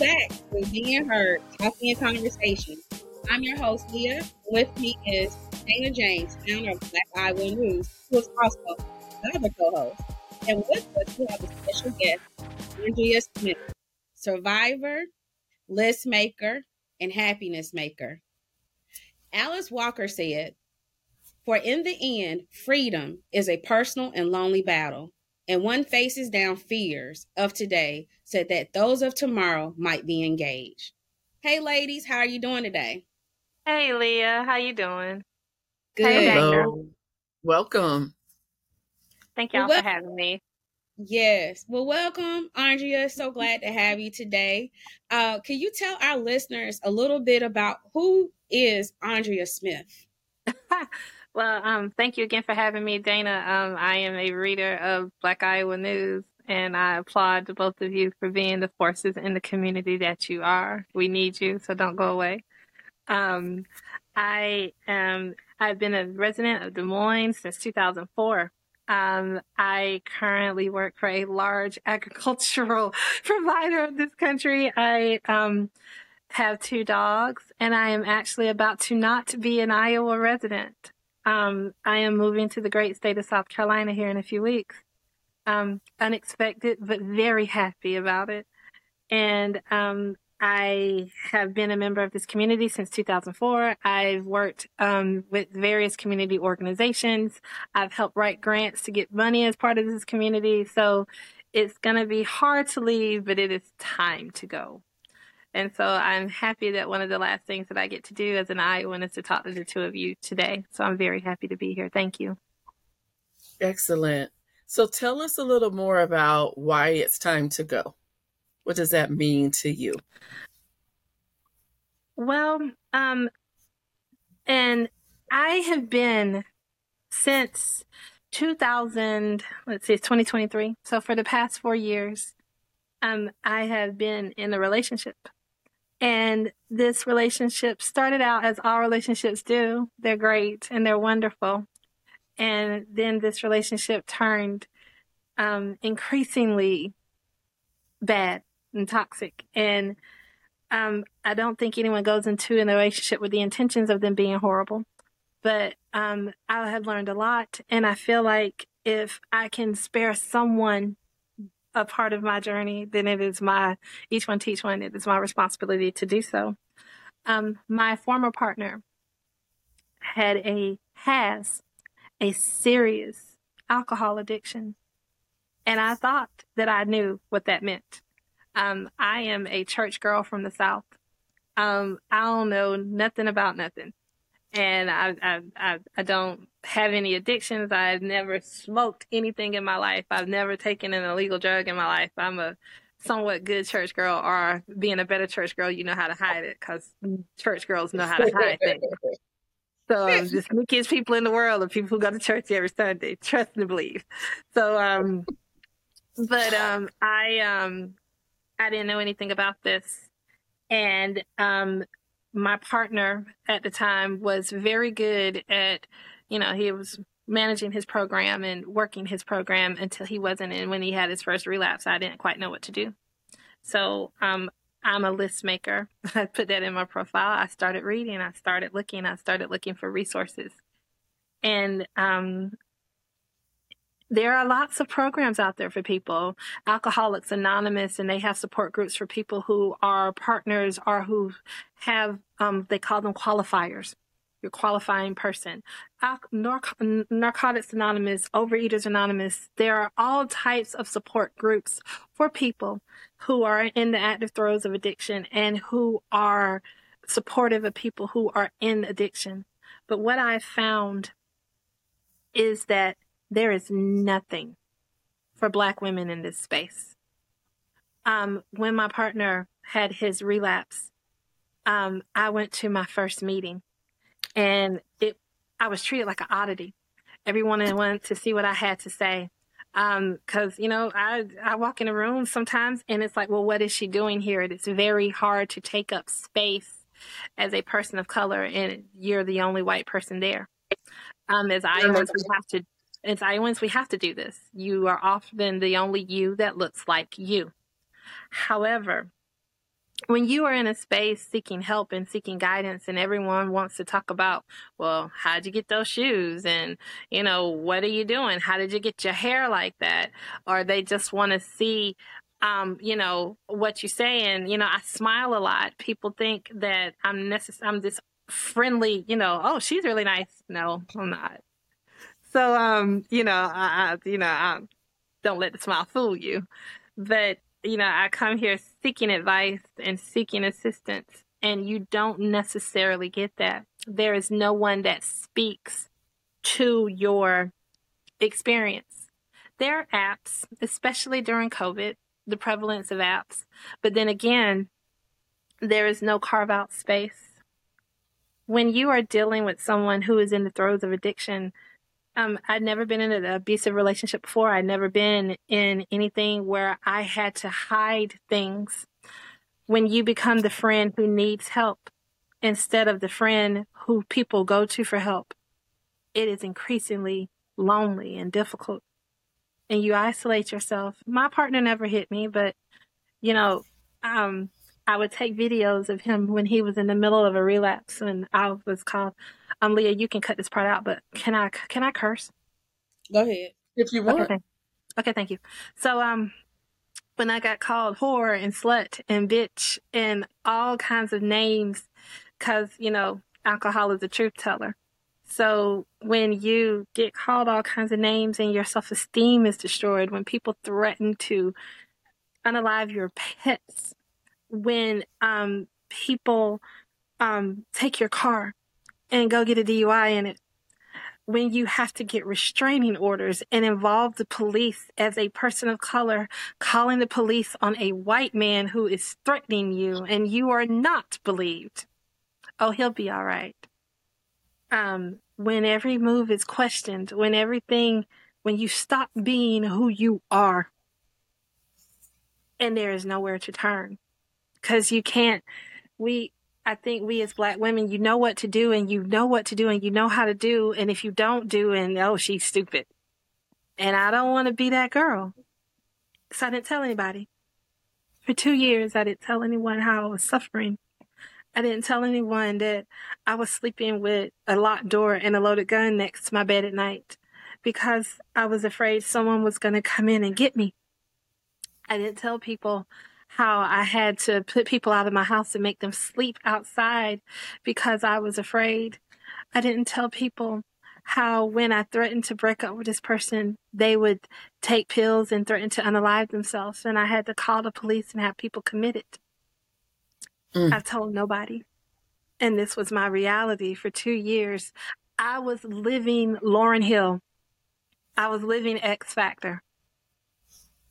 back with Being Heard, Talking and Conversation. I'm your host, Leah. With me is Dana James, founder of Black Iowa News, who is also another co-host. And with us, we have a special guest, Andrea Smith, survivor, list maker, and happiness maker. Alice Walker said, For in the end, freedom is a personal and lonely battle, and one faces down fears of today so that those of tomorrow might be engaged. Hey ladies, how are you doing today? Hey Leah, how you doing? Good. Hey, Hello. Welcome. Thank y'all Well, for having me. Yes. Well, welcome, Andrea. So glad to have you today. Uh, can you tell our listeners a little bit about who is Andrea Smith? well, um, thank you again for having me, Dana. Um, I am a reader of Black Iowa News, and I applaud both of you for being the forces in the community that you are. We need you, so don't go away. Um, I am. I've been a resident of Des Moines since 2004. Um, I currently work for a large agricultural provider of this country. I um, have two dogs, and I am actually about to not be an Iowa resident. Um, I am moving to the great state of South Carolina here in a few weeks. Um, unexpected, but very happy about it. And um, I have been a member of this community since 2004. I've worked um, with various community organizations. I've helped write grants to get money as part of this community. So it's going to be hard to leave, but it is time to go. And so I'm happy that one of the last things that I get to do as an Iowan is to talk to the two of you today. So I'm very happy to be here. Thank you. Excellent. So tell us a little more about why it's time to go. What does that mean to you? Well, um, and I have been since 2000, let's see, it's 2023. So for the past four years, um, I have been in a relationship. And this relationship started out as all relationships do. They're great and they're wonderful. And then this relationship turned um, increasingly bad and toxic. And um, I don't think anyone goes into a relationship with the intentions of them being horrible. But um, I have learned a lot. And I feel like if I can spare someone a part of my journey, then it is my, each one teach one, it is my responsibility to do so. Um, my former partner had a, has a serious alcohol addiction. And I thought that I knew what that meant. Um, I am a church girl from the South. Um, I don't know nothing about nothing. And I, I, I, I don't have any addictions. I've never smoked anything in my life. I've never taken an illegal drug in my life. I'm a somewhat good church girl or being a better church girl, you know how to hide it because church girls know how to hide things. So um, the sneakiest people in the world are people who go to church every Sunday. Trust and believe. So, um, but um, I um, I didn't know anything about this, and um, my partner at the time was very good at, you know, he was managing his program and working his program until he wasn't. And when he had his first relapse, I didn't quite know what to do. So um, I'm a list maker. I put that in my profile. I started reading. I started looking. I started looking for resources. And um, there are lots of programs out there for people, Alcoholics Anonymous, and they have support groups for people who are partners or who have, um, they call them qualifiers. Your qualifying person. Al- Narc- Narcotics Anonymous, Overeaters Anonymous, there are all types of support groups for people who are in the active throes of addiction and who are supportive of people who are in addiction. But what I found is that there is nothing for black women in this space. Um, when my partner had his relapse, um, I went to my first meeting and it, I was treated like an oddity. Everyone wanted to see what I had to say. Um, cause you know, I, I walk in a room sometimes and it's like, well, what is she doing here? And it's very hard to take up space as a person of color and you're the only white person there. Um, as we have to as Iowans, we have to do this. You are often the only you that looks like you. However, when you are in a space seeking help and seeking guidance and everyone wants to talk about well how'd you get those shoes? and you know what are you doing? How did you get your hair like that? or they just want to see um, you know what you're saying you know i smile a lot. People think that i'm necess- i'm this friendly you know oh she's really nice. No i'm not so um you know i, I you know i don't let the smile fool you but you know, I come here seeking advice and seeking assistance, and you don't necessarily get that. There is no one that speaks to your experience. There are apps, especially during COVID, the prevalence of apps. But then again, there is no carve out space. When you are dealing with someone who is in the throes of addiction, um, I'd never been in an abusive relationship before. I'd never been in anything where I had to hide things. When you become the friend who needs help instead of the friend who people go to for help, it is increasingly lonely and difficult. And you isolate yourself. My partner never hit me, but you know, um, I would take videos of him when he was in the middle of a relapse and I was called um, Leah, you can cut this part out, but can I can I curse? Go ahead if you want. Okay, okay, thank you. So um, when I got called whore and slut and bitch and all kinds of names, because you know alcohol is a truth teller. So when you get called all kinds of names and your self esteem is destroyed, when people threaten to unalive your pets, when um, people um, take your car, and go get a DUI in it when you have to get restraining orders and involve the police as a person of color, calling the police on a white man who is threatening you and you are not believed. Oh, he'll be all right. Um, when every move is questioned, when everything, when you stop being who you are and there is nowhere to turn because you can't, we, I think we as black women, you know what to do and you know what to do and you know how to do. And if you don't do and oh, she's stupid. And I don't want to be that girl. So I didn't tell anybody. For two years, I didn't tell anyone how I was suffering. I didn't tell anyone that I was sleeping with a locked door and a loaded gun next to my bed at night because I was afraid someone was going to come in and get me. I didn't tell people how I had to put people out of my house and make them sleep outside because I was afraid. I didn't tell people how when I threatened to break up with this person, they would take pills and threaten to unalive themselves. And I had to call the police and have people committed. Mm. I told nobody. And this was my reality for two years. I was living Lauryn Hill. I was living Ex-Factor.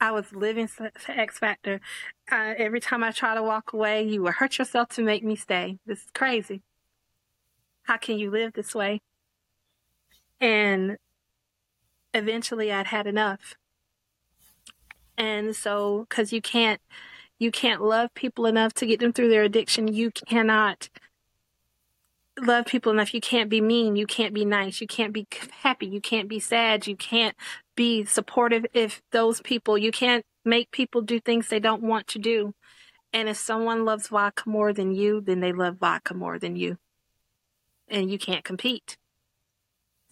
I was living Ex-Factor. Uh, every time I try to walk away, you will hurt yourself to make me stay. This is crazy. How can you live this way? And eventually I'd had enough. And so, cause you can't, you can't love people enough to get them through their addiction. You cannot love people enough. You can't be mean. You can't be nice. You can't be happy. You can't be sad. You can't be supportive if those people, you can't make people do things they don't want to do. And if someone loves vodka more than you, then they love vodka more than you. And you can't compete.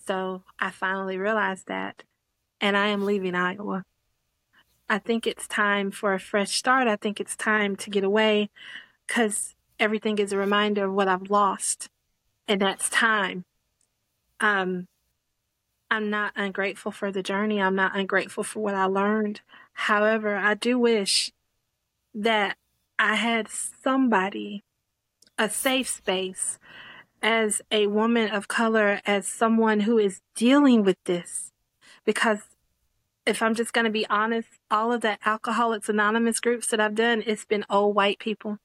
So I finally realized that. And I am leaving Iowa. I think it's time for a fresh start. I think it's time to get away because everything is a reminder of what I've lost. And that's time. Um, I'm not ungrateful for the journey. I'm not ungrateful for what I learned. However, I do wish that I had somebody, a safe space, as a woman of color, as someone who is dealing with this. Because if I'm just going to be honest, all of the Alcoholics Anonymous groups that I've done, it's been old white people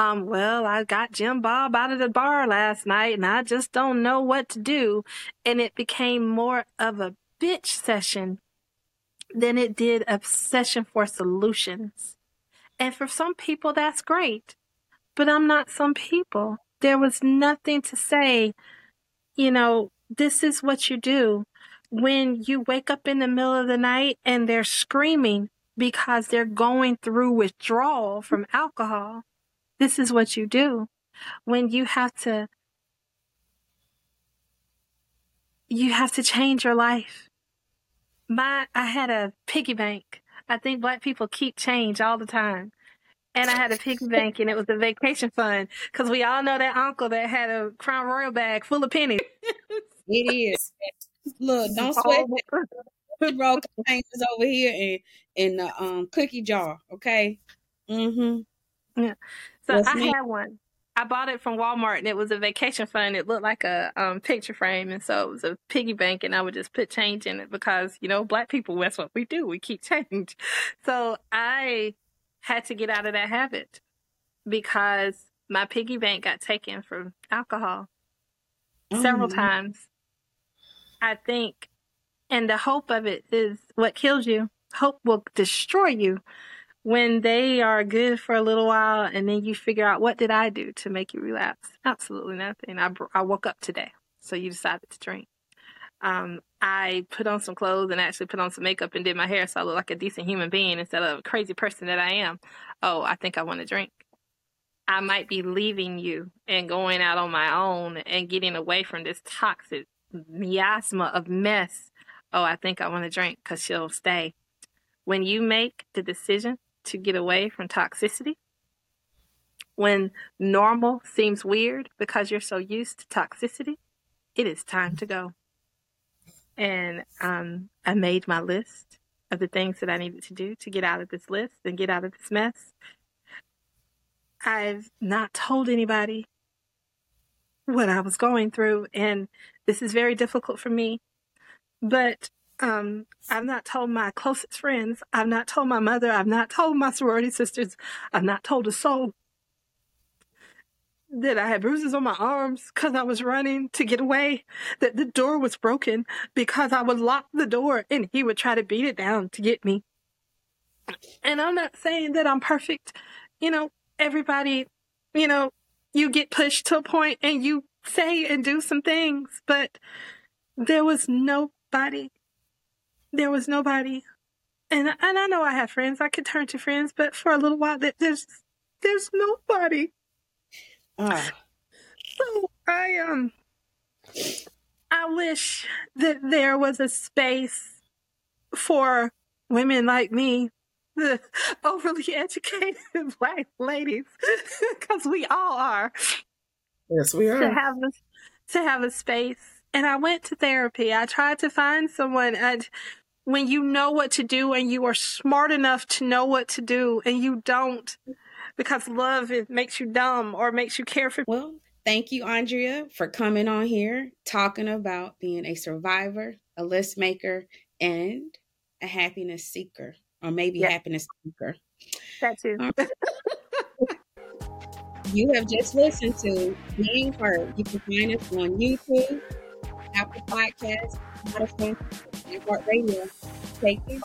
um, well, I got Jim Bob out of the bar last night and I just don't know what to do. And it became more of a bitch session than it did a session for solutions. And for some people, that's great. But I'm not some people. There was nothing to say, you know, this is what you do. When you wake up in the middle of the night and they're screaming, because they're going through withdrawal from alcohol. This is what you do when you have to you have to change your life. My I had a piggy bank. I think black people keep change all the time. And I had a piggy bank and it was a vacation fund because we all know that uncle that had a Crown Royal bag full of pennies. it is. Look, don't sweat Put roll changes over here in in the um cookie jar, okay? Mm-hmm. Yeah. So I had one. I bought it from Walmart and it was a vacation fund. It looked like a um, picture frame. And so it was a piggy bank and I would just put change in it because, you know, black people, that's what we do. We keep change. So I had to get out of that habit because my piggy bank got taken from alcohol several times. I think, and the hope of it is what kills you. Hope will destroy you when they are good for a little while and then you figure out what did I do to make you relapse? Absolutely nothing. I, I woke up today. So you decided to drink. Um, I put on some clothes and actually put on some makeup and did my hair so I look like a decent human being instead of a crazy person that I am. Oh, I think I want to drink. I might be leaving you and going out on my own and getting away from this toxic miasma of mess. Oh, I think I want to drink because she'll stay. When you make the decision to get away from toxicity. When normal seems weird because you're so used to toxicity, it is time to go. And um, I made my list of the things that I needed to do to get out of this list and get out of this mess. I've not told anybody what I was going through, and this is very difficult for me. But um, I've not told my closest friends. I've not told my mother. I've not told my sorority sisters. I've not told a soul that I had bruises on my arms because I was running to get away, that the door was broken because I would lock the door and he would try to beat it down to get me. And I'm not saying that I'm perfect. You know, everybody, you know, you get pushed to a point and you say and do some things, but there was nobody there was nobody. And and I know I have friends. I could turn to friends, but for a little while, there's there's nobody. Ah. So I um I wish that there was a space for women like me, the overly educated black ladies, because we all are. Yes, we are. To have a, to have a space. And I went to therapy. I tried to find someone. I, when you know what to do and you are smart enough to know what to do and you don't because love it makes you dumb or makes you care for well thank you andrea for coming on here talking about being a survivor a list maker and a happiness seeker or maybe happiness seeker. That too. Um, you have just listened to being heard you can find us on youtube apple podcast Spotify, Radio. Take care.